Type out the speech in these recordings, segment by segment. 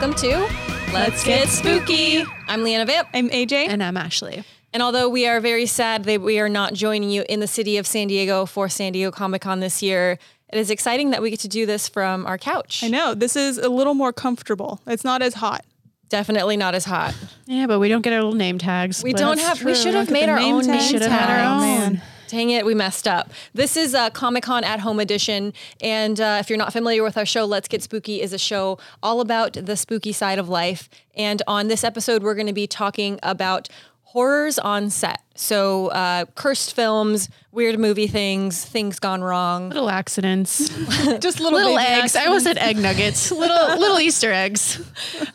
welcome to Let's Get Spooky. I'm Leanna Vamp. I'm AJ. And I'm Ashley. And although we are very sad that we are not joining you in the city of San Diego for San Diego Comic Con this year, it is exciting that we get to do this from our couch. I know this is a little more comfortable. It's not as hot. Definitely not as hot. Yeah, but we don't get our little name tags. We don't that's have. We should have made the our name own tag. name Should have had our oh, own. Man. Dang it, we messed up. This is a Comic Con at Home edition. And uh, if you're not familiar with our show, Let's Get Spooky is a show all about the spooky side of life. And on this episode, we're going to be talking about horrors on set. So, uh, cursed films, weird movie things, things gone wrong. Little accidents, Just little, little eggs. I almost said egg nuggets. little little Easter eggs.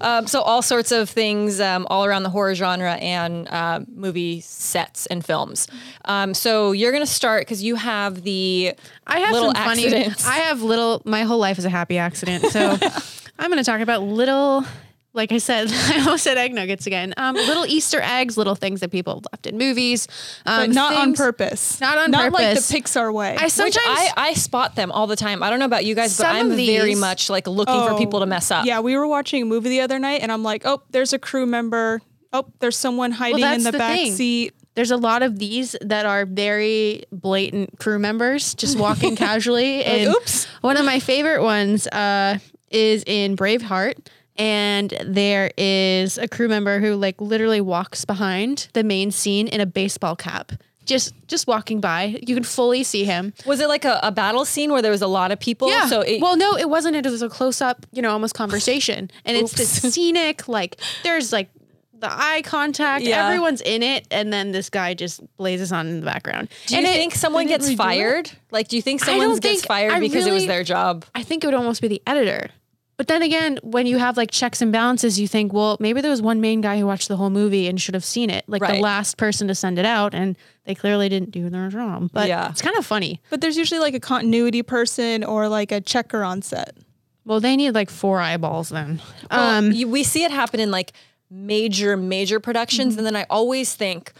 Um, so, all sorts of things um, all around the horror genre and uh, movie sets and films. Um, so, you're going to start because you have the I have little some funny. accidents. I have little. My whole life is a happy accident. So I'm going to talk about little. Like I said, I almost said egg nuggets again. Um, little Easter eggs, little things that people have left in movies. Um, but not on purpose. Not on purpose. not like the. Pixar way. I Which sometimes I, I spot them all the time. I don't know about you guys, but I'm of very much like looking for Oh, people to mess up. Yeah, we were watching a movie the other night, and I'm like, oh, there's a crew member. Oh, there's someone hiding in the, the back thing. seat. there's a lot of these that are very blatant crew members just walking casually. and oops. One of my favorite ones uh, is in Braveheart. And there is a crew member who like literally walks behind the main scene in a baseball cap. Just just walking by. You can fully see him. Was it like a, a battle scene where there was a lot of people? Yeah. So it, well, no, it wasn't. It was a close up, you know, almost conversation. And it's this scenic, like there's like the eye contact. Yeah. Everyone's in it, and then this guy just blazes on in the background. do you and it- think someone gets fired? Like, do you think someone gets think- fired I because it was their job? I think it would almost be the editor. But then again, when you have like checks and balances, you think, well, maybe there was one main guy who watched the whole movie and should have seen it, like Right. the last person to send it out, and they clearly didn't do their job. But Yeah. it's kind of funny. But there's usually like a continuity person or like a checker on set. Well, they need like four eyeballs then. Well, um, you, we see it happen in like major, major productions. Mm-hmm. And then I always think,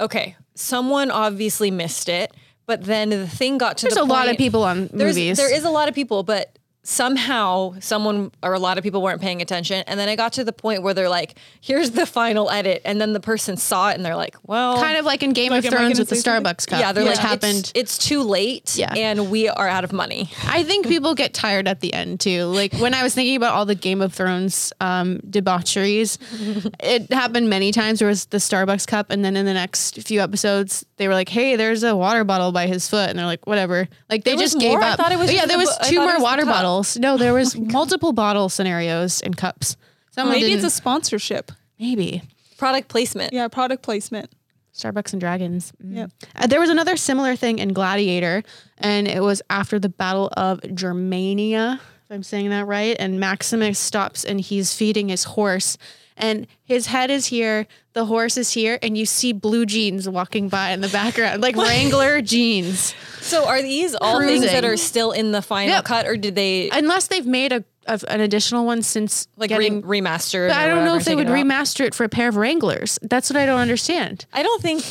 okay, someone obviously missed it. But then the thing got to there's the a lot of people on There's, movies. There is a lot of people, but somehow someone or a lot of people weren't paying attention. And then I got to the point where they're like, here's the final edit. And then the person saw it and they're like, well, kind of like in Game Like, of Thrones with the? Starbucks cup. yeah, they're which like, happened. It's, it's too late Yeah. and we are out of money. I think people get tired at the end too. Like when I was thinking about all the Game of Thrones um, debaucheries, it happened many times. There was the Starbucks cup, and then in the next few episodes, they were like, "Hey, there's a water bottle by his foot," and they're like, "Whatever." Like they There just gave more? I up. thought it was yeah, there was two more water cup. Bottles. No, there was multiple bottle scenarios and cups. Someone Maybe didn't, it's a sponsorship. maybe Product placement. Yeah, product placement. Starbucks and Dragons. Mm. Yep. Uh, there was another similar thing in Gladiator, and it was after the Battle of Germania, if I'm saying that right. And Maximus stops and he's feeding his horse, and his head is here, the horse is here, and you see blue jeans walking by in the background, like Wrangler jeans. So are these all things that are still in the final Yep. cut or did they Unless they've made a of an additional one since like getting. re- remastered? but I don't know if they would remaster it for a pair of Wranglers. That's what I don't understand. I don't think.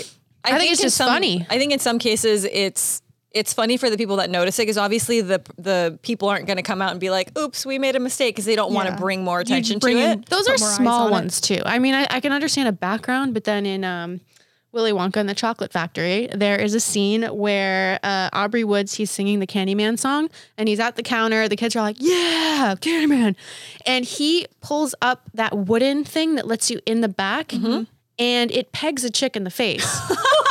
I, think it's just some- funny. I think in some cases it's it's funny for the people that notice it because obviously the the people aren't going to come out and be like, "Oops, we made a mistake" because they don't want to bring more attention bring to in- it. Those are small on it. ones too. I mean, I, I can understand a background, but then in um, Willy Wonka and the Chocolate Factory, there is a scene where uh, Aubrey Woods he's singing the Candyman song, and he's at the counter. The kids are like, "Yeah, Candyman," and he pulls up that wooden thing that lets you in the back, Mm-hmm. and it pegs a chick in the face.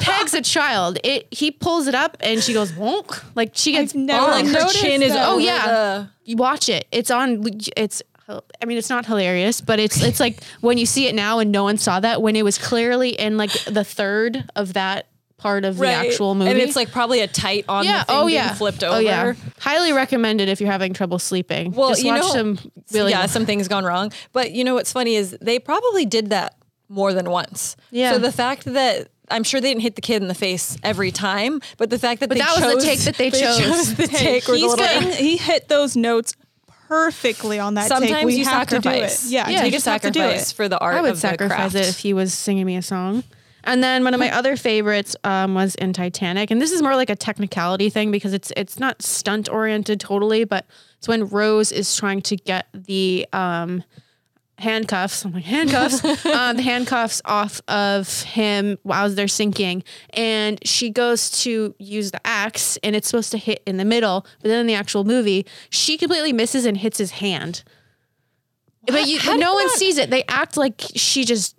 it pegs a child. It he pulls it up, and she goes wonk, like she gets I've never Oh, like her chin is. Oh yeah, the- you watch it. It's on. It's. I mean, it's not hilarious, but it's it's like when you see it now and no one saw that when it was clearly in like the third of that part of the actual movie. and it's like probably a tight on yeah. the thing Oh being yeah. flipped over. Oh yeah. Highly recommended if you're having trouble sleeping. Well, Just you watch know, some really. yeah, some things gone wrong. But you know what's funny is they probably did that more than once. Yeah. So the fact that I'm sure they didn't hit the kid in the face every time, but the fact that they that was the take that they chose. the Hey, take the he's getting, he hit those notes perfectly on that take. Sometimes We you have to do it. Yeah, Yeah, you just have to do sacrifice it. for the art I would of the sacrifice it if he was singing me a song. And then one of my other favorites um, was in Titanic, and this is more like a technicality thing because it's it's not stunt oriented totally, but it's when Rose is trying to get the um, handcuffs. I'm like handcuffs, um, the handcuffs off of him while they're sinking, and she goes to use the axe, and it's supposed to hit in the middle, but then in the actual movie, she completely misses and hits his hand. But you, no one that- sees it. They act like she just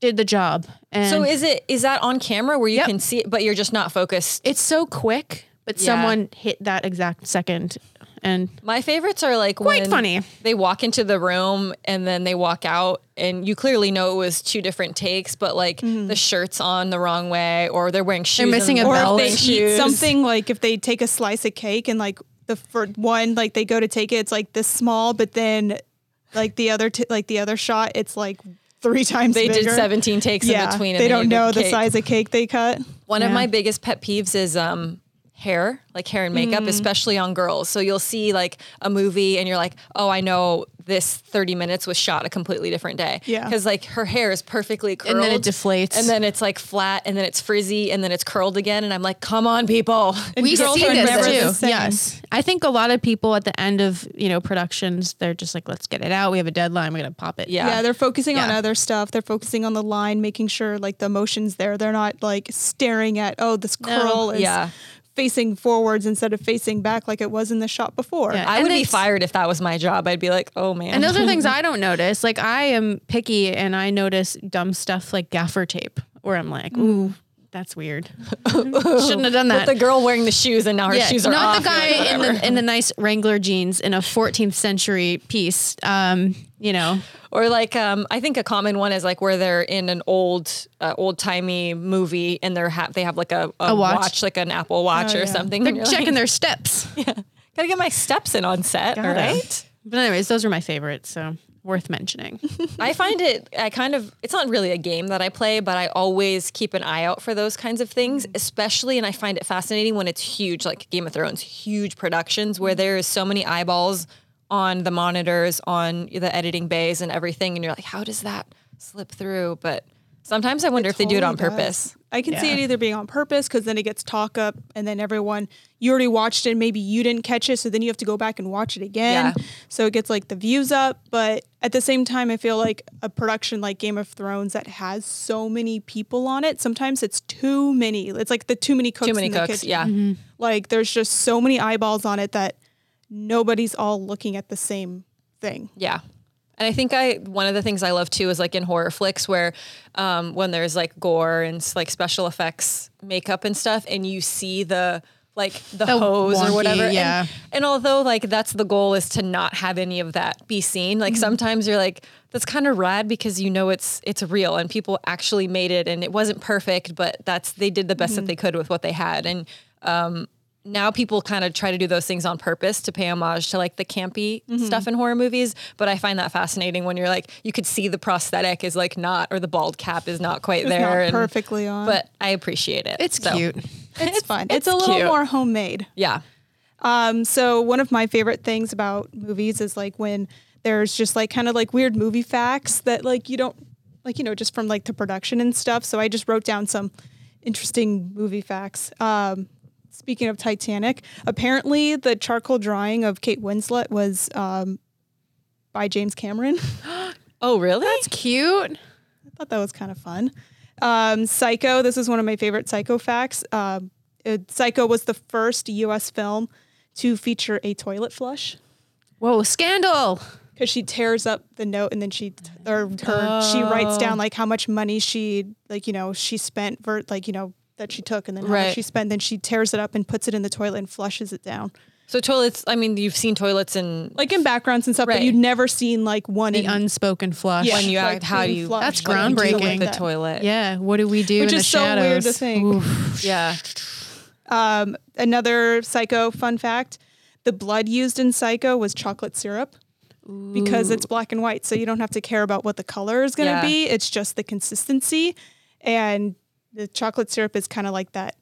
did the job. And So is it is that on camera where you Yep. can see it, but you're just not focused? it's so quick, but Yeah. someone hit that exact second. And My favorites are like Quite funny. They walk into the room and then they walk out, and you clearly know it was two different takes, but like the shirt's on the wrong way, or they're wearing shoes. they're missing a belt. they shoes. eat something like if they take a slice of cake and like the for one like they go to take it it's like this small but then like the other t- like the other shot it's like three times They did 17 takes yeah in between. they don't know the cake. size of cake they cut One of my biggest pet peeves is um hair, like hair and Mm. makeup, especially on girls. So you'll see like a movie and you're like, oh, I know this 30 minutes was shot a completely different day. Yeah. Because like her hair is perfectly curled. And then it deflates. And then it's like flat and then it's frizzy and then it's curled again. And I'm like, come on, people. we girls see are this never too. Yes, I think a lot of people at the end of you know productions, they're just like, let's get it out. We have a deadline. We're gonna pop it. Yeah. yeah they're focusing on other stuff they're focusing on the line making sure like the emotions there they're not like staring at oh this curl is Yeah. Facing forwards instead of facing back like it was in the shot before Yeah. I And would be fired if that was my job. I'd be like, oh man. And those are things I don't notice. Like I am picky, and I notice dumb stuff like gaffer tape, where I'm like, mm. ooh, that's weird. Shouldn't have done that. With the girl wearing the shoes and now her Yeah, shoes are not off. the guy like, in the in the nice Wrangler jeans in a 14th century piece. Um, you know, Or like, um, I think a common one is like where they're in an old, uh, old timey movie and they're ha- they have like a, a, A watch. watch. like an Apple Watch Oh, or yeah. something. they're checking like, their steps. Yeah, Gotta get my steps in on set, all Gotta. right? But anyways, those are my favorites, so worth mentioning. I find it, I kind of, it's not really a game that I play, but I always keep an eye out for those kinds of things, mm. especially, and I find it fascinating when it's huge, like Game of Thrones, huge productions where there is so many eyeballs on the monitors, on the editing bays and everything. And you're like, how does that slip through? But sometimes I wonder if they do it on Totally does. purpose. I can see it either being on purpose because then it gets talk up and then everyone you already watched it maybe you didn't catch it so then you have to go back and watch it again Yeah. so it gets like the views up but at the same time I feel like a production like Game of Thrones that has so many people on it sometimes it's too many it's like the too many cooks Too many in the cooks, kitchen. yeah. Mm-hmm. like there's just so many eyeballs on it that nobody's all looking at the same thing Yeah. And I think I one of the things I love too is like in horror flicks where um, when there's like gore and like special effects makeup and stuff, and you see the like the, The hose wonky, or whatever. Yeah. And, although like that's the goal is to not have any of that be seen, like sometimes you're like that's kind of rad because you know it's it's real and people actually made it and it wasn't perfect, but that's they did the best that they could with what they had and. Um, now people kind of try to do those things on purpose to pay homage to like the campy stuff in horror movies but i find that fascinating when you're like you could see the prosthetic is like not or the bald cap is not quite it's there not and- perfectly on but i appreciate it It's So, cute. it's fun it's it's, a little cute. more homemade yeah Um, so one of my favorite things about movies is like when there's just like kind of like weird movie facts that like you don't like you know just from like the production and stuff. So I just wrote down some interesting movie facts. Um, speaking of Titanic, apparently the charcoal drawing of Kate Winslet was um, by James Cameron. oh really That's cute. I thought that was kind of fun. Um, Psycho. This is one of my favorite Psycho facts. Um, it- Psycho was the first U.S. film to feature a toilet flush Whoa, scandal. because she tears up the note and then she or her she writes down like how much money she like you know she spent for like you know that she took and then how Right. much she spent. Then she tears it up and puts it in the toilet and flushes it down. so toilets i mean you've seen toilets and Like in backgrounds and stuff, Right. but you'd never seen like one in The in, unspoken flush. Yeah. when you like act how do you flushed. That's what do you do with groundbreaking. the That. toilet Yeah. What do we do Which in is the so shadows? weird to think. Oof. yeah Um, another Psycho fun fact: the blood used in Psycho was chocolate syrup because it's black and white, so you don't have to care about what the color is going to Yeah. be. It's just the consistency, and the chocolate syrup is kind of like that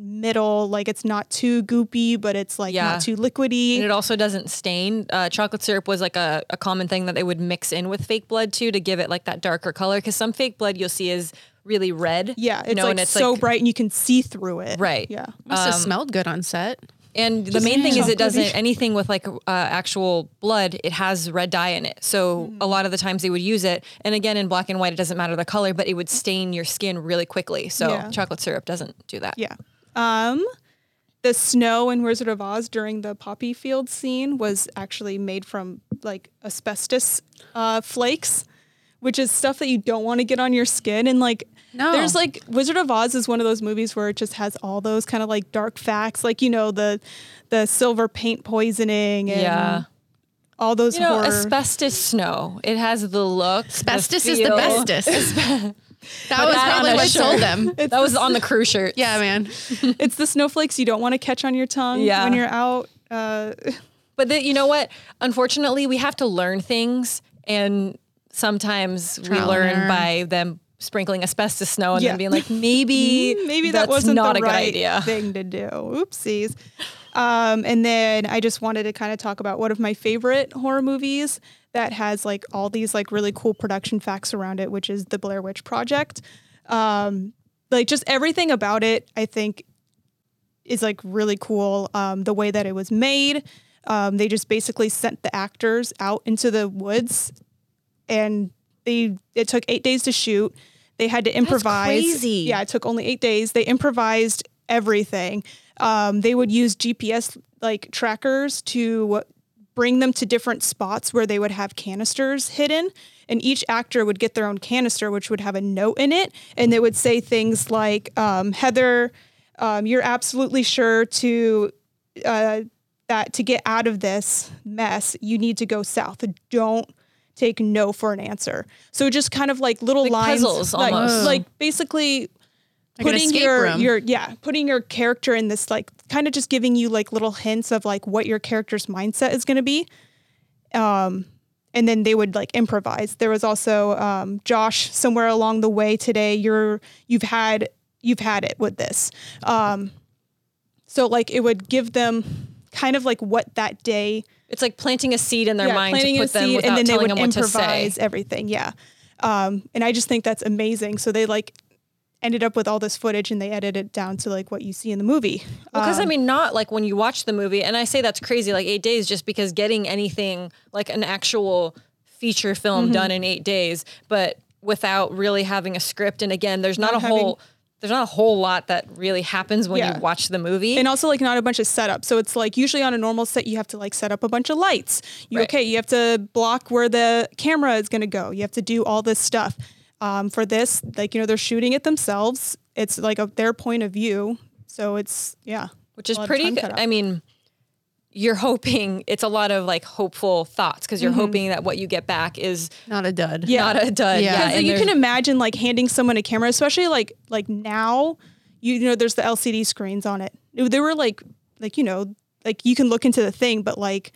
middle, like it's not too goopy, but it's like Yeah. not too liquidy. And it also doesn't stain. Uh, chocolate syrup was like a, a common thing that they would mix in with fake blood too to give it like that darker color. Because some fake blood you'll see is really red. Yeah, it's you know, like and it's so like, bright and you can see through it. Right. Yeah. Must have smelled good on set. And the main thing is it doesn't anything with like uh, actual blood. It has red dye in it, so Mm. a lot of the times they would use it. And again, in black and white, it doesn't matter the color, but it would stain your skin really quickly. So Yeah. chocolate syrup doesn't do that. Yeah. Um, the snow in Wizard of Oz during the poppy field scene was actually made from like asbestos uh, flakes, which is stuff that you don't want to get on your skin. And like, No. there's like Wizard of Oz is one of those movies where it just has all those kind of like dark facts, like you know the the silver paint poisoning and Yeah. all those You know, horror. asbestos snow. It has the look. Asbestos the is the feel. bestest. that was that probably what shirt. sold them. That was on the cruise shirt. Yeah, man. it's the snowflakes you don't want to catch on your tongue Yeah. when you're out. Uh, But the, you know what? Unfortunately, we have to learn things, and sometimes we Trial and learn by them sprinkling asbestos snow and Yeah. then being like, maybe maybe that that's wasn't not the a good right idea. thing to do. Oopsies. Um, and then I just wanted to kind of talk about one of my favorite horror movies that has like all these like really cool production facts around it, which is the Blair Witch Project. Um, like just everything about it, I think, is like really cool. Um, the way that it was made, um, they just basically sent the actors out into the woods, and they it took eight days to shoot. They had to improvise. crazy. Yeah, it took only eight days. They improvised everything. Um, they would use GPS like trackers to bring them to different spots where they would have canisters hidden. And each actor would get their own canister, which would have a note in it. And they would say things like, um, Heather, um, you're absolutely sure to uh, that to get out of this mess, you need to go south. Don't take no for an answer. So just kind of like little Like lines, puzzles like, almost. like basically Like putting your room. your yeah putting your character in this like kind of just giving you like little hints of like what your character's mindset is going to be um and then they would like improvise there was also um josh somewhere along the way today you're you've had you've had it with this um so like it would give them kind of like what that day It's like planting a seed in their yeah, mind to planting a put them seed, and then they would them what to say. improvise everything yeah um and i just think that's amazing so they like ended up with all this footage and they edited it down to like what you see in the movie Because I Um, mean, not like when you watch the movie, and I say that's crazy, like eight days, just because getting anything like an actual feature film Mm-hmm. done in eight days, but without really having a script. And again, there's not, Not a having- whole, there's not a whole lot that really happens when Yeah. you watch the movie. and also like not a bunch of setup. So it's like usually on a normal set you have to like set up a bunch of lights. You Right. okay, you have to block where the camera is going to go. You have to do all this stuff. Um, for this, like you know, they're shooting it themselves. It's like a, their point of view. So it's yeah, which is a lot of pretty good. I mean, you're hoping it's a lot of like hopeful thoughts because you're hoping that what you get back is Not a dud. Mm-hmm. Yeah. not a dud. Yeah. Yeah, you can imagine like handing someone a camera, especially like like now, you know, there's the LCD screens on it. They were like like you know like you can look into the thing, but like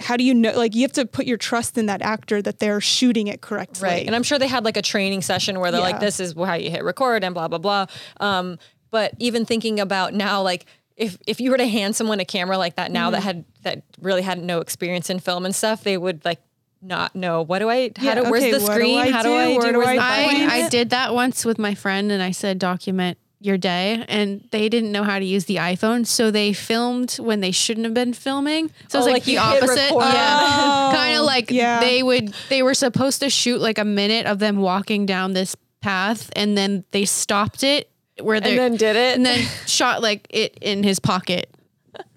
how do you know? Like you have to put your trust in that actor that they're shooting it correctly. Right. And I'm sure they had like a training session where they're Yeah. like, this is how you hit record and blah, blah, blah. Um, but even thinking about now, like if, if you were to hand someone a camera like that now that Mm-hmm. had, that really had no experience in film and stuff, they would like not know what do I, how Yeah, do, where's okay, the what do screen? I how do do? I Where do, do I the? I, I did that once with my friend and I said document your day and they didn't know how to use the iPhone so they filmed when they shouldn't have been filming so Oh, it's like, like the opposite record. yeah kind of like yeah. they would they were supposed to shoot like a minute of them walking down this path and then they stopped it where they and then did it. and then shot like it in his pocket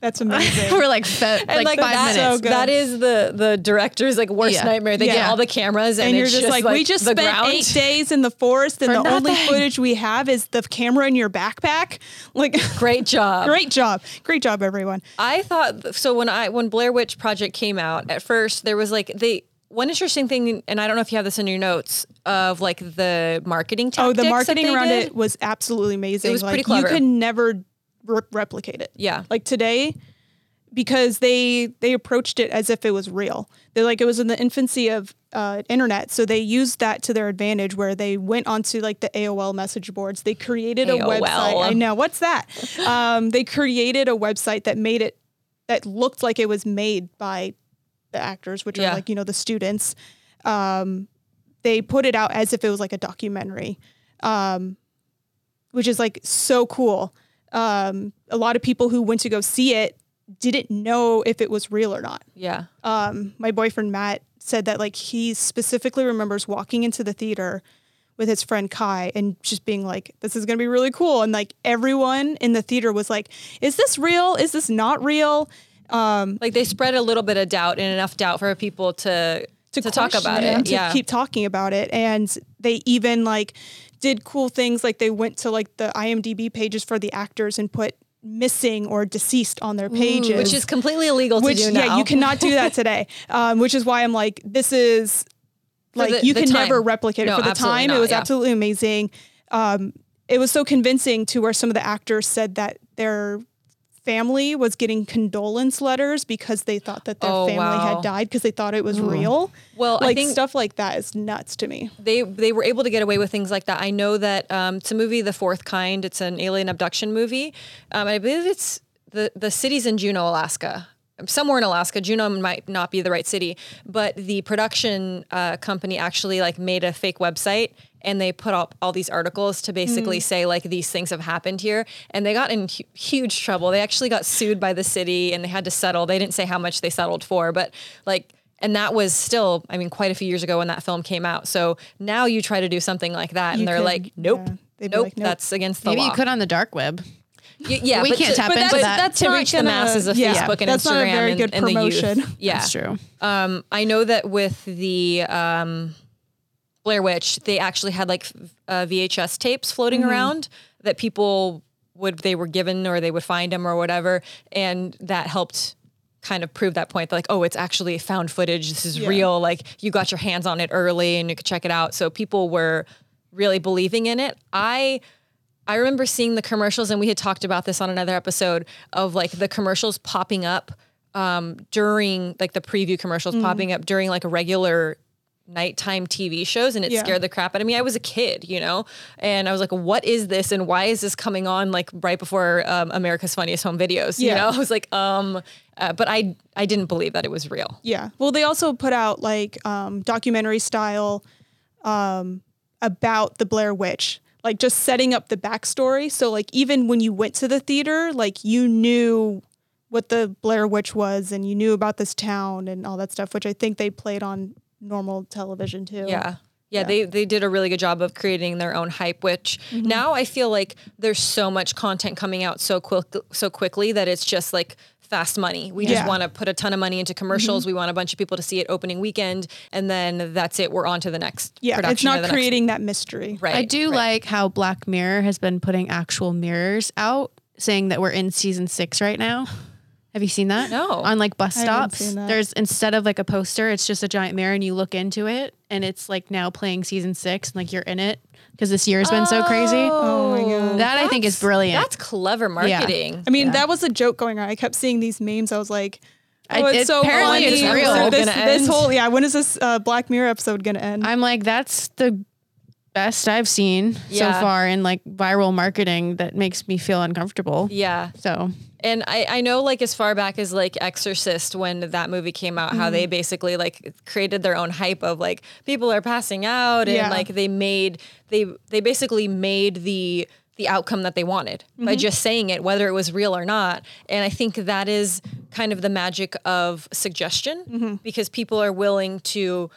That's amazing. for like fe- and like, like, five that, minutes So that is the the director's like worst Yeah. nightmare. They get all the cameras and, and you're it's just, like, we just spent ground. eight days in the forest, and For the only footage we have is the camera in your backpack. Like, Great job. great job, great job, everyone. I thought so when I when Blair Witch Project came out at first there was like they one interesting thing and I don't know if you have this in your notes of like the marketing Oh, the marketing around did. it was absolutely amazing. It was like, pretty clever. You could never re- replicate it. Yeah. Like today, because they they approached it as if it was real. They're like it was in the infancy of uh, internet, so they used that to their advantage. Where they went onto like the AOL message boards. They created a website. I know what's that. um, they created a website that made it that looked like it was made by the actors, which Yeah. are like you know the students. Um, they put it out as if it was like a documentary. um, which is like so cool. Um, a lot of people who went to go see it didn't know if it was real or not. Yeah. Um, my boyfriend Matt said that like he specifically remembers walking into the theater with his friend Kai and just being like, this is going to be really cool. And like everyone in the theater was like, is this real? Is this not real? Um, Like they spread a little bit of doubt and enough doubt for people to to, talk about and it. to yeah. keep talking about it. And they even like did cool things like they went to like the IMDb pages for the actors and put missing or deceased on their pages. which is completely illegal which to do now. yeah, you cannot do that today. um, which is why I'm like, this is like the- you the can time. never replicate No, it for the time. it was yeah. absolutely amazing. Um, it was so convincing to where some of the actors said that their family was getting condolence letters because they thought that their Oh, family wow. had died because they thought it was real. Well, I like think- stuff like that is nuts to me. they they were able to get away with things like that. I know that um, it's a movie, The Fourth Kind. It's an alien abduction movie. Um, I believe it's the the city's in Juneau, Alaska. Somewhere in Alaska, Juneau might not be the right city, but the production uh, company actually like made a fake website and they put up all these articles to basically say like these things have happened here, and they got in hu- huge trouble. They actually got sued by the city and they had to settle. They didn't say how much they settled for, but like and that was still, I mean, quite a few years ago when that film came out. So now you try to do something like that, and You they're could- like, "Nope, yeah. Nope, like, nope. that's against the Maybe law." Maybe you could on the dark web. Y- yeah, We but can't to, tap but into that's, that. That's to reach the gonna- masses of yeah, Facebook and that's not a Instagram very and, good and the youth. Yeah, That's true. Um, I know that with the um, Blair Witch, they actually had like uh, VHS tapes floating Mm-hmm. around that people would they were given or they would find them or whatever, and that helped kind of prove that point. They're Like, oh, it's actually found footage. This is Yeah. real. Like you got your hands on it early and you could check it out. So people were really believing in it. I. I remember seeing the commercials, and we had talked about this on another episode of like the commercials popping up um, during like the preview commercials Mm-hmm. popping up during like a regular nighttime TV shows, and it Yeah. scared the crap out of me. I was a kid, you know, and I was like, "What is this? And why is this coming on like right before um, America's Funniest Home Videos?" You know, I was like, um, uh, but I I didn't believe that it was real. Yeah. Well, they also put out like um, documentary style um, about the Blair Witch, like just setting up the backstory. So, like, even when you went to the theater, like, you knew what the Blair Witch was and you knew about this town and all that stuff, which I think they played on normal television too. Yeah. Yeah, they they did a really good job of creating their own hype. Which Mm-hmm. now I feel like there's so much content coming out so quick so quickly that it's just like fast money. We Yeah. Mm-hmm. just want to put a ton of money into commercials. We want a bunch of people to see it opening weekend, and then that's it. We're on to the next. Yeah. production It's not the next- creating that mystery. right. I do right. like how Black Mirror has been putting actual mirrors out, saying that we're in season six right now. Have you seen that? No. On like bus I haven't stops, seen that. there's instead of like a poster, it's just a giant mirror, and you look into it, and it's like now playing season six, and like you're in it because this year's been so crazy. Oh my God. That I think is brilliant. That's clever marketing. I mean, Yeah. that was a joke going on. I kept seeing these memes. I was like, I- oh, it's it- so apparently funny. it's So real. This, Gonna this end. whole, yeah, when is this uh, Black Mirror episode going to end? I'm like, that's the best I've seen Yeah. so far in like viral marketing that makes me feel uncomfortable. yeah. So And I, I know like as far back as like Exorcist when that movie came out, how Mm-hmm. they basically like created their own hype of like people are passing out and Yeah. like they made they they basically made the the outcome that they wanted by Mm-hmm. just saying it, whether it was real or not. And I think that is kind of the magic of suggestion Mm-hmm. because people are willing to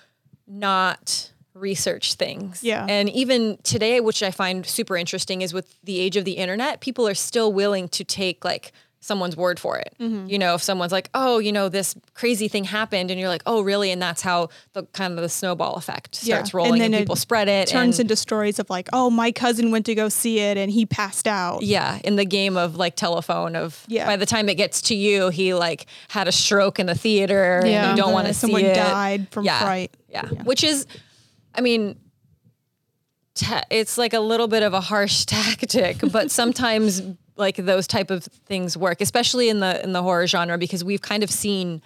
not research things. Yeah. And even today, which I find super interesting, is with the age of the internet, people are still willing to take like someone's word for it. Mm-hmm. You know, if someone's like, "Oh, you know, this crazy thing happened," and you're like, "Oh, really?" and that's how the kind of the snowball effect starts Yeah. rolling, and, then people spread it. turns and, into stories of like, oh, my cousin went to go see it and he passed out. yeah, in the game of like telephone of Yeah. by the time it gets to you, he like had a stroke in the theater Yeah. and you don't want to see someone it. died from yeah. fright. Yeah. Which is, I mean, ta- it's like a little bit of a harsh tactic, but sometimes like those type of things work, especially in the in the horror genre because we've kind of seen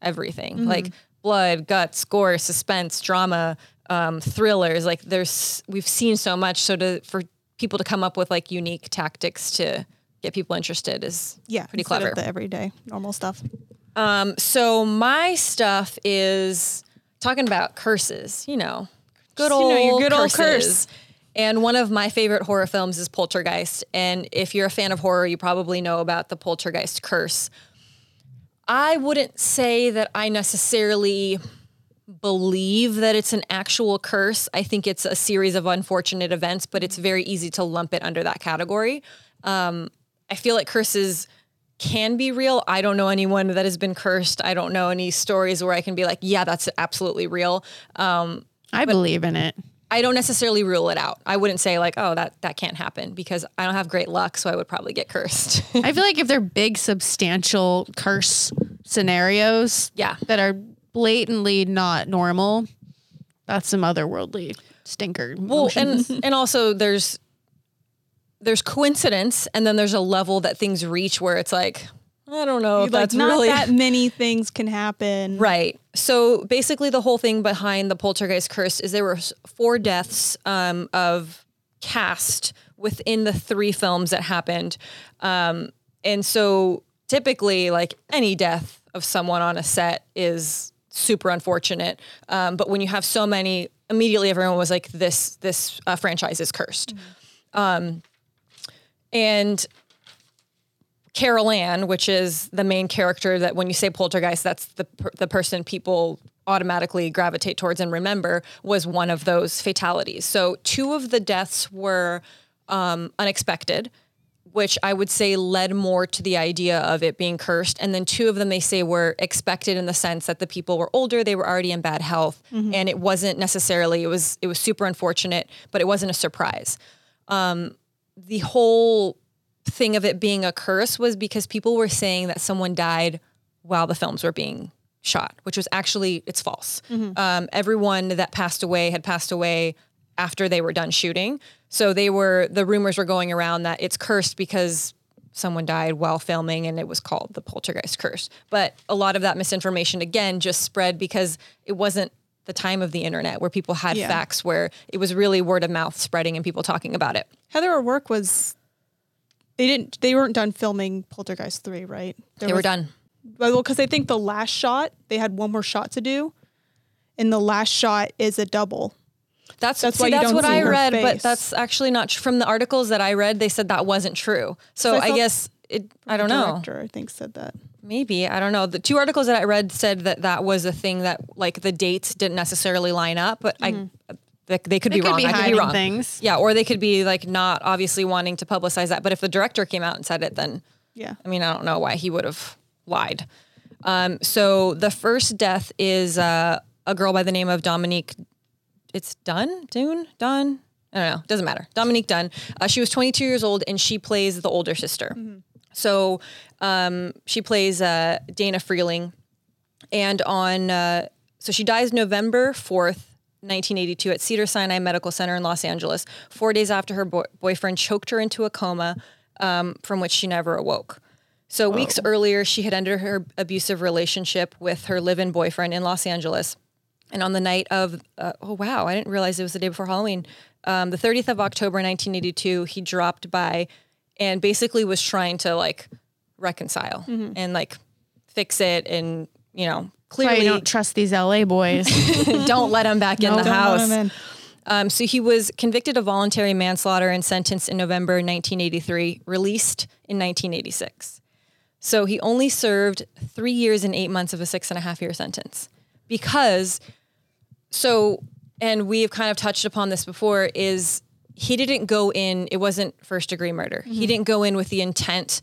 everything Mm-hmm. like blood, guts, gore, suspense, drama, um, thrillers. Like there's we've seen so much. So to for people to come up with like unique tactics to get people interested is Yeah, pretty clever. Of the everyday normal stuff. Um, so my stuff is talking about curses, you know, good You old, know, your good old curses. curse. And one of my favorite horror films is Poltergeist. And if you're a fan of horror, you probably know about the Poltergeist curse. I wouldn't say that I necessarily believe that it's an actual curse. I think it's a series of unfortunate events, but it's very easy to lump it under that category. Um, I feel like curses can be real. I don't know anyone that has been cursed. I don't know any stories where I can be like, yeah, that's absolutely real. Um, I believe in it. I don't necessarily rule it out. I wouldn't say like, oh, that that can't happen because I don't have great luck, so I would probably get cursed. I feel like if they're big, substantial curse scenarios yeah. that are blatantly not normal, that's some otherworldly stinker. Well, emotions. and and also there's there's coincidence, and then there's a level that things reach where it's like, I don't know if like that's not really that many things can happen. Right. So basically, the whole thing behind the poltergeist curse is there were four deaths um, of cast within the three films that happened, um, and so typically, like any death of someone on a set is super unfortunate. Um, but when you have so many, immediately everyone was like, "This this uh, franchise is cursed," um, and Carol Anne, which is the main character that when you say poltergeist, that's the per- the person people automatically gravitate towards and remember was one of those fatalities. So two of the deaths were um, unexpected, which I would say led more to the idea of it being cursed. And then two of them they say were expected in the sense that the people were older, they were already in bad health, and it wasn't necessarily it was it was super unfortunate, but it wasn't a surprise. Um, the whole thing of it being a curse was because people were saying that someone died while the films were being shot, which was actually it's false. Um, everyone that passed away had passed away after they were done shooting. So they were the rumors were going around that it's cursed because someone died while filming and it was called the poltergeist curse. But a lot of that misinformation again just spread because it wasn't the time of the internet where people had Yeah. facts where it was really word of mouth spreading and people talking about it. Heather O'Rourke was. They didn't. They weren't done filming Poltergeist three, right? There They were done. Well, because I think the last shot they had one more shot to do, and the last shot is a double. That's That's see, that's what I read, but that's actually not tr- from the articles that I read. They said that wasn't true. So I I, guess it. I don't know. Director, I think, said that. Maybe I don't know. The two articles that I read said that that was a thing that like the dates didn't necessarily line up, but I mm-hmm. They, they could They be could wrong. be I could be wrong. things. Yeah, or they could be like not obviously wanting to publicize that. But if the director came out and said it, then Yeah. I mean, I don't know why he would have lied. Um, so the first death is uh, a girl by the name of Dominique. It's Dunn, Dune, Dunn. I don't know. Doesn't matter. Dominique Dunne. Uh, she was 22 years old and she plays the older sister. So um, she plays uh, Dana Freeling, and on uh, so she dies November 4th. 1982 at Cedar Sinai Medical Center in Los Angeles, four days after her boy- boyfriend choked her into a coma um, from which she never awoke. So, weeks earlier, she had ended her abusive relationship with her live in boyfriend in Los Angeles. And on the night of, uh, oh, wow, I didn't realize it was the day before Halloween, um, the 30th of October, 1982, he dropped by and basically was trying to like reconcile and like fix it and, you know, That's why clearly don't trust these LA boys. don't let him back in the Don't let house. in. Um, so he was convicted of voluntary manslaughter and sentenced in November 1983, released in 1986. So he only served three years and eight months of a six and a half year sentence because, so, and we've kind of touched upon this before, is he didn't go in, it wasn't first degree murder. He didn't go in with the intent,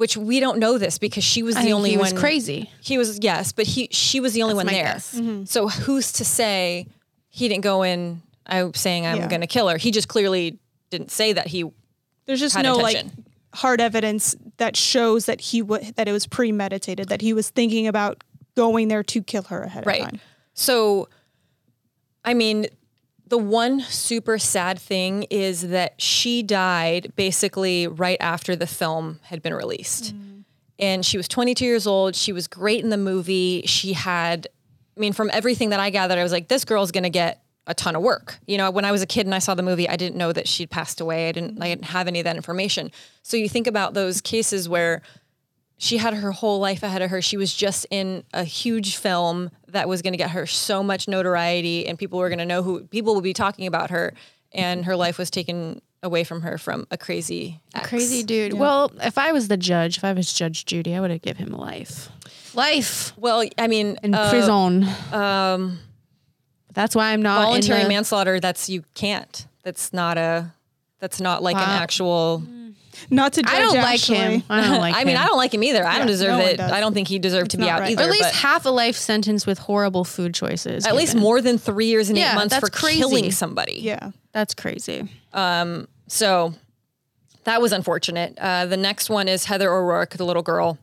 which we don't know this because she was I the only he was crazy. He was yes, but he she was the only That's one there. guess. Mm-hmm. Mm-hmm. So who's to say he didn't go in? I'm saying I'm Yeah. going to kill her. He just clearly didn't say that he. There's just no like hard evidence that shows that he would that it was premeditated, that he was thinking about going there to kill her ahead Right. of time. So, I mean, the one super sad thing is that she died basically right after the film had been released. Mm. And she was 22 years old. She was great in the movie. She had, I mean, from everything that I gathered, I was like, this girl's going to get a ton of work. You know, when I was a kid and I saw the movie, I didn't know that she'd passed away. I didn't, I mm. didn't have any of that information. So you think about those cases where she had her whole life ahead of her. She was just in a huge film that was going to get her so much notoriety and people were going to know who people would be talking about her. and her life was taken away from her from a crazy ex. Crazy dude. Well, if I was the judge, if I was Judge Judy, I would have give him life. Life Well, I mean, in uh, prison. Um, that's why I'm not voluntary in the, manslaughter. That's you can't. That's not a. That's not like an Wow. actual. Not to judge, I don't like actually. him. I don't like I mean, him. I don't like him either. I don't Yeah, deserve no one it. does. I don't think he deserved to be not out right. either. Or at least but half a life sentence with horrible food choices. at least given. more than three years and Yeah, eight months that's for crazy. killing somebody. Yeah. That's crazy. So that was unfortunate. Uh, the next one is Heather O'Rourke, the little girl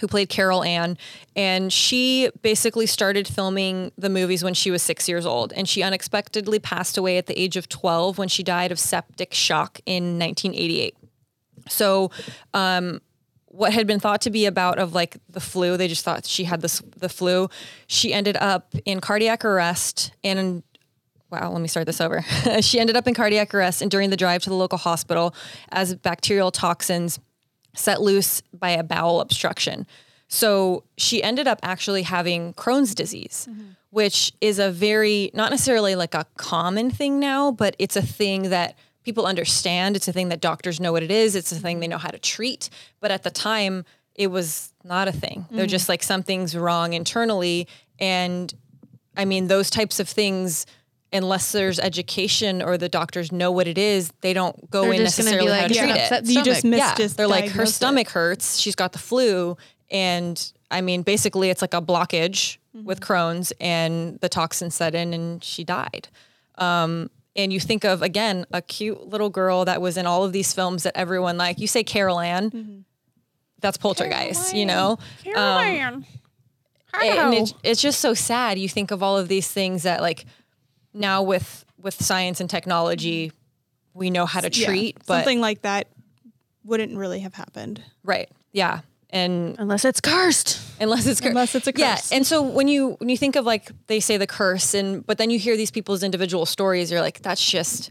who played Carol Anne. And she basically started filming the movies when she was six years old. And she unexpectedly passed away at the age of 12 when she died of septic shock in 1988. So, um, what had been thought to be about of like the flu, they just thought she had this the flu. She ended up in cardiac arrest and wow, let me start this over. she ended up in cardiac arrest and during the drive to the local hospital as bacterial toxins set loose by a bowel obstruction. So she ended up actually having Crohn's disease, which is a very, not necessarily like a common thing now, but it's a thing that people understand. It's a thing that doctors know what it is. It's a thing they know how to treat. But at the time, it was not a thing. They're just like something's wrong internally. And I mean, those types of things, unless there's education or the doctors know what it is, they don't go They're in necessarily like, how to "Yeah, treat it. You just missed Yeah, they're like her stomach hurts. She's got the flu, and I mean, basically, it's like a blockage with Crohn's, and the toxin set in, and she died. Um, and you think of again a cute little girl that was in all of these films that everyone like. You say Carol Anne, mm-hmm. that's Poltergeist, you know. Caroline. Um, and it, it's just so sad. You think of all of these things that like now with with science and technology, mm-hmm. we know how to Yeah. treat, but something like that wouldn't really have happened. right, yeah, and Unless it's cursed. unless it's cursed Unless it's a curse. Yeah, and so when you when you think of like they say the curse, and but then you hear these people's individual stories, you're like, that's just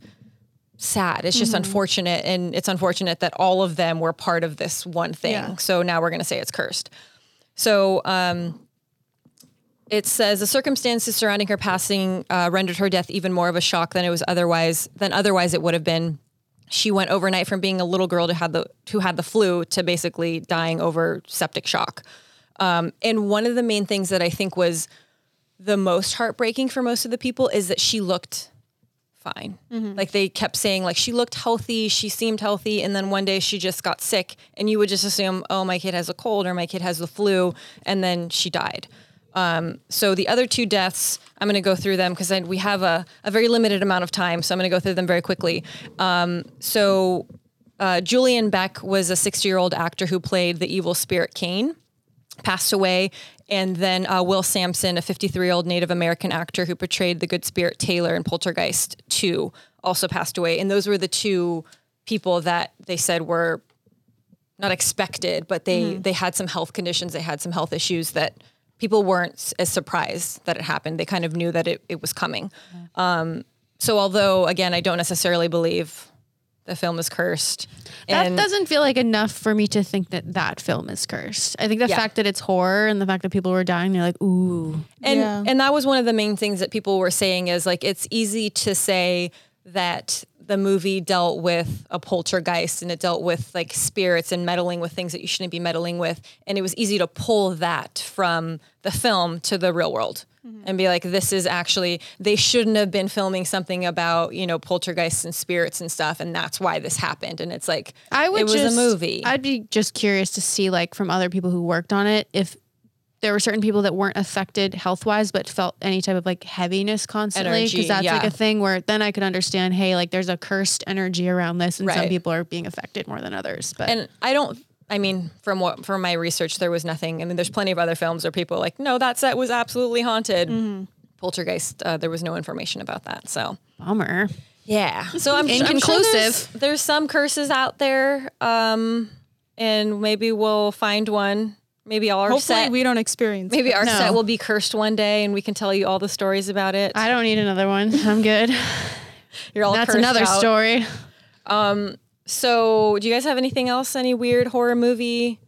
sad. It's just unfortunate, and it's unfortunate that all of them were part of this one thing. Yeah. So now we're gonna say it's cursed. So um, it says the circumstances surrounding her passing uh, rendered her death even more of a shock than it was otherwise than otherwise it would have been. She went overnight from being a little girl to had the who had the flu to basically dying over septic shock. Um, and one of the main things that I think was the most heartbreaking for most of the people is that she looked fine. Like they kept saying like she looked healthy, she seemed healthy, and then one day she just got sick, and you would just assume, oh, my kid has a cold or my kid has the flu, and then she died. Um, so the other two deaths, I'm going to go through them because we have a, a very limited amount of time, so I'm going to go through them very quickly. Um, so uh, Julian Beck was a 60 year old actor who played the evil spirit Kane passed away. And then uh, Will Sampson, a 53 year old Native American actor who portrayed the good spirit Taylor in Poltergeist 2, also passed away. And those were the two people that they said were not expected, but they, they had some health conditions, they had some health issues that people weren't as surprised that it happened. They kind of knew that it, it was coming. Um, so, although, again, I don't necessarily believe the film is cursed. That doesn't feel like enough for me to think that that film is cursed. I think the Yeah. fact that it's horror and the fact that people were dying, they're like, ooh. and Yeah. and that was one of the main things that people were saying is like it's easy to say that the movie dealt with a poltergeist and it dealt with like spirits and meddling with things that you shouldn't be meddling with. And it was easy to pull that from the film to the real world mm-hmm. and be like this is actually they shouldn't have been filming something about you know poltergeists and spirits and stuff. And that's why this happened. And it's like I would it was just, a movie. I'd be just curious to see, like, from other people who worked on it, if there were certain people that weren't affected health wise, but felt any type of like heaviness constantly. Because that's like a thing where then I could understand, hey, like, there's a cursed energy around this, and some people are being affected more than others. But and I don't. I mean, from what from my research, there was nothing. I mean, there's plenty of other films where people are like, no, that set was absolutely haunted. Mm-hmm. Poltergeist, uh, there was no information about that. So bummer. yeah, so I'm I'm sure Inconclusive. there's, there's some curses out there, um, and maybe we'll find one. Maybe our Hopefully, set, we don't experience. maybe our No. set will be cursed one day, and we can tell you all the stories about it. I don't need another one. I'm good. You're all That's cursed another out. story. So, do you guys have anything else? Any weird horror movie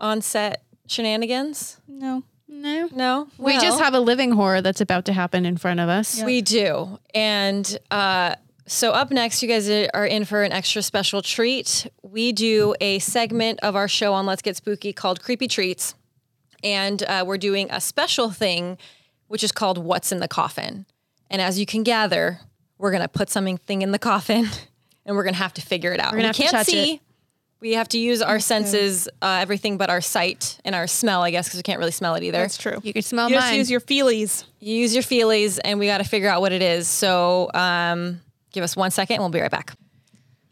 on set shenanigans? no. No. No, We just have a living horror that's about to happen in front of us. We do. And uh, So, up next, you guys are in for an extra special treat. We do a segment of our show on Let's Get Spooky called Creepy Treats. And uh, we're doing a special thing, which is called What's in the Coffin. And as you can gather, we're going to put something in the coffin and we're going to have to figure it out. gonna we have to can't touch see. it. We have to use our senses, uh, everything but our sight and our smell, I guess, because we can't really smell it either. That's true. You can smell You just mine. use your feelies. You use your feelies, and we got to figure out what it is. So um, give us one second, and we'll be right back.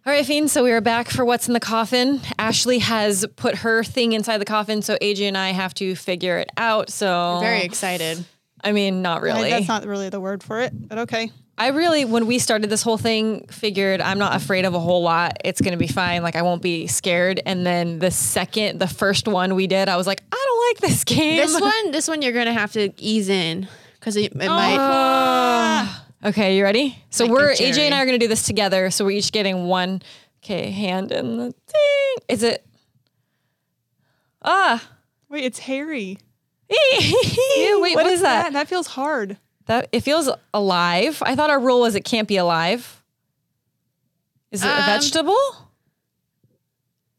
All right, Fiend. So we are back for what's in the coffin. Ashley has put her thing inside the coffin, so AJ and I have to figure it out. So Very excited. I mean, not Like, really. That's not really the word for it, but okay. I really, when we started this whole thing, figured I'm not afraid of a whole lot. It's going to be fine. Like, I won't be scared. And then the second, the first one we did, I was like, I don't like this game. This one, this one, you're gonna have to ease in because it, it oh. might. Okay, you ready? So Like we're AJ and I are going to do this together. So we're each getting one. Okay, hand in the thing. Is it? Ah. Wait, it's hairy. Ew, wait, what is that? That feels hard. That it feels alive. I thought our rule was it can't be alive. Is it a Um, vegetable?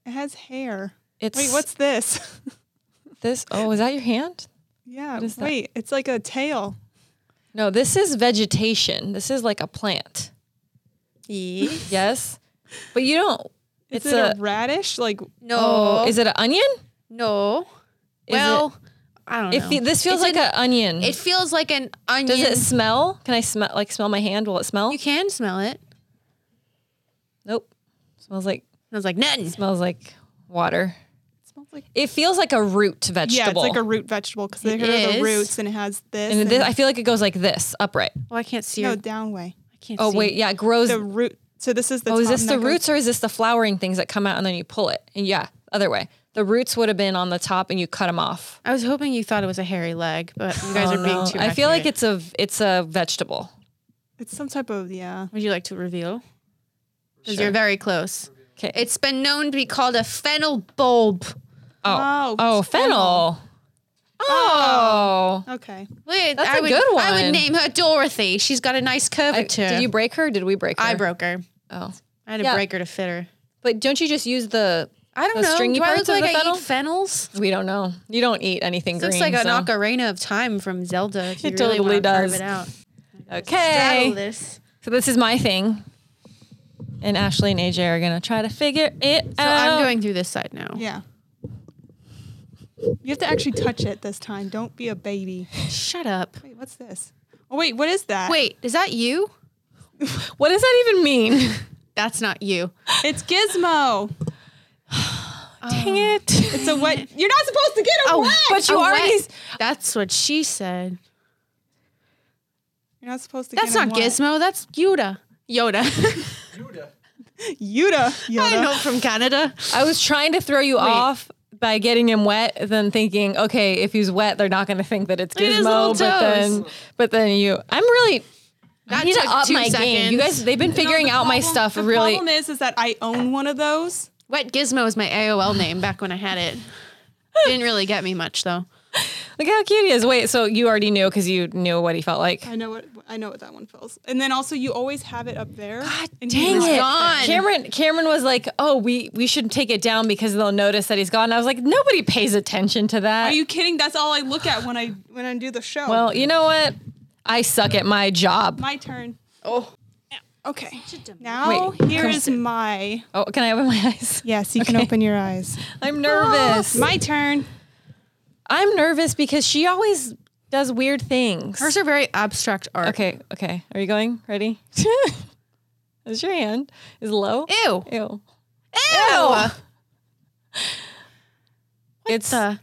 It has hair. It's Wait, what's this? this? Oh, is that your hand? yeah, that? wait, it's like a tail. No, this is vegetation. This is like a plant. Yes. Yes, but you don't. Is It's it a, a, radish? Like No. oh, is it an onion? no. Is well, I don't know. fe- this feels It's like an onion. It feels like an onion. Does it smell? Can I smell like smell my hand? Will it smell? You can smell it. Nope. Smells like smells like nothing. smells like water. It like It feels like a root vegetable. yeah, it's like a root vegetable because they It are the roots and it has this. and and this, I feel like it goes like this, upright. Well, I can't see. It. No your, down way. I can't. Oh see. wait, yeah, it grows. The root. So this is the. oh, is this the goes- roots or is this the flowering things that come out and then you pull it? And yeah, other way. The roots would have been on the top and you cut them off. I was hoping you thought it was a hairy leg, but you guys Oh, are being no. too. I feel like it's a it's a vegetable. It's some type of yeah. Would you like to reveal? Because Sure. you're very close. Okay. It's been known to be called a fennel bulb. Oh Oh, oh fennel. Oh. oh. Okay. Wait, That's I a would, good I one. would name her Dorothy. She's got a nice I- curvature. did you break her? Or did we break her? I broke her. Oh, I had to Yeah. break her to fit her. but don't you just use the? I don't The know. stringy Do I parts look of like the I fennel? eat fennels? We don't know. You don't eat anything green. Looks green. like an so- ocarina of time from Zelda. If you It really totally wanna carve does. It out. Okay. This. So this is my thing, and Ashley and AJ are gonna try to figure it out. So out. I'm going through this side now. Yeah. You have to actually touch it this time. Don't be a baby. Shut up. Wait, what's this? Oh wait, what is that? Wait, is that you? What does that even mean? That's not you. it's Gizmo. Dang it! It's a wet. You're not supposed to get a wet. but you A already. wet- That's what she said. You're not supposed to. That's get not 'em wet. That's not Gizmo. That's Yoda. Yoda. Yoda. Yoda. I know from Canada. I was trying to throw you off by getting him wet, then thinking, okay, if he's wet, they're not going to think that it's Look at his Gizmo. But then, toes. but then you, I'm really. I That need to took up two my game. You seconds. guys, they've been No, figuring the out my stuff the really. problem is, is that I own one of those. Wet Gizmo is my AOL name back when I had it. Didn't really get me much though. Look how cute he is. Wait, so you already knew because you knew what he felt like. I know what I know what that one feels. And then also, you always have it up there. God Dang it! gone. Cameron Cameron was like, "Oh, we we should take it down because they'll notice that he's gone." I was like, "Nobody pays attention to that." Are you kidding? That's all I look at when I when I do the show. well, you know what? I suck at my job. my turn. Oh. Okay. Now Wait, here come my. Oh, can I open my eyes? Yes, you can open your eyes. I'm nervous. My turn. I'm nervous because she always does weird things. Hers are very abstract art. okay, okay. Are you going? Ready? Is your hand is low? Ew. Ew. Ew. It's The-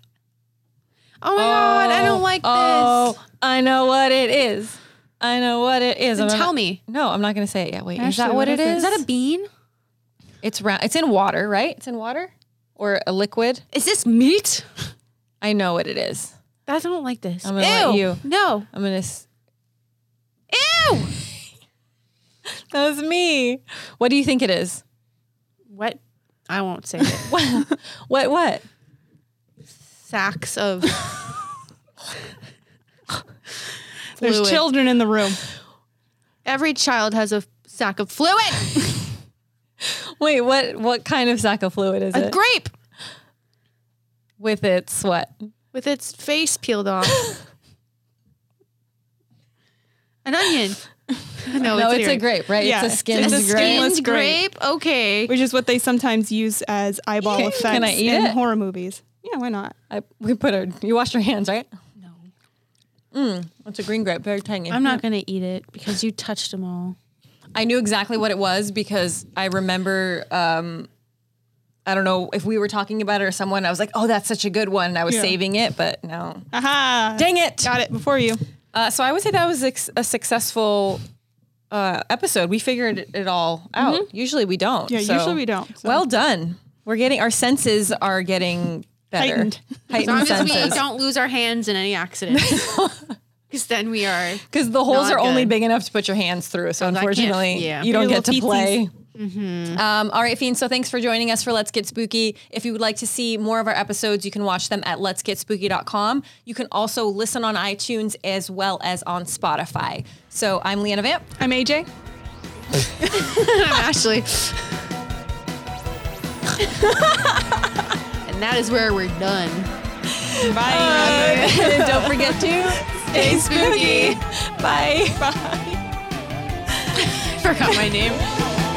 oh my god, I don't like oh, oh, this. I know what it is. I know what it is. Then I'm tell not- me. No, I'm not going to say it yet. Wait, is that what what it is is? Is that a bean? It's round. It's in water, right? It's in water or a liquid. Is this meat? I know what it is. I don't like this. I'm gonna Ew. let you- No. I'm gonna. s- Ew. That was me. What do you think it is? What? I won't say it. What? What? What? Sacks of. There's fluid. children in the room. Every child has a sack of fluid. Wait, what what kind of sack of fluid is it? A it? grape With its what? with its face peeled off. An onion. no, No, it's a grape. grape, right? Yeah, it's a it's a skinless grape. grape. Okay. which is what they sometimes use as eyeball Can- effects can I eat in it? horror movies. Yeah, why not? I, we put our. You washed your hands, right? No. It's a green grape, very tangy. I'm not gonna eat it because you touched them all. I knew exactly what it was because I remember. Um, I don't know if we were talking about it or someone. I was like, "Oh, that's such a good one." I was Yeah. saving it, but no. Aha! Dang it! Got it before you. Uh, so I would say that was a successful uh, episode. We figured it all out. Usually we don't. Mm-hmm. Yeah, so- usually we don't. so. Well done. We're getting our senses are getting better. Heightened. As Heightened long as we don't lose our hands in any accidents. Because then we are. Because the holes Not are only big enough to put your hands through. So unfortunately, yeah. you don't Your get to little play. Feetsies. Um, all right, Fiend. So thanks for joining us for Let's Get Spooky. If you would like to see more of our episodes, you can watch them at letsgetspooky.com. You can also listen on iTunes as well as on Spotify. So I'm Leanna Vamp. I'm AJ. I'm Ashley. and that is where we're done. Bye. and don't forget to stay spooky. Bye. Bye. Forgot my name.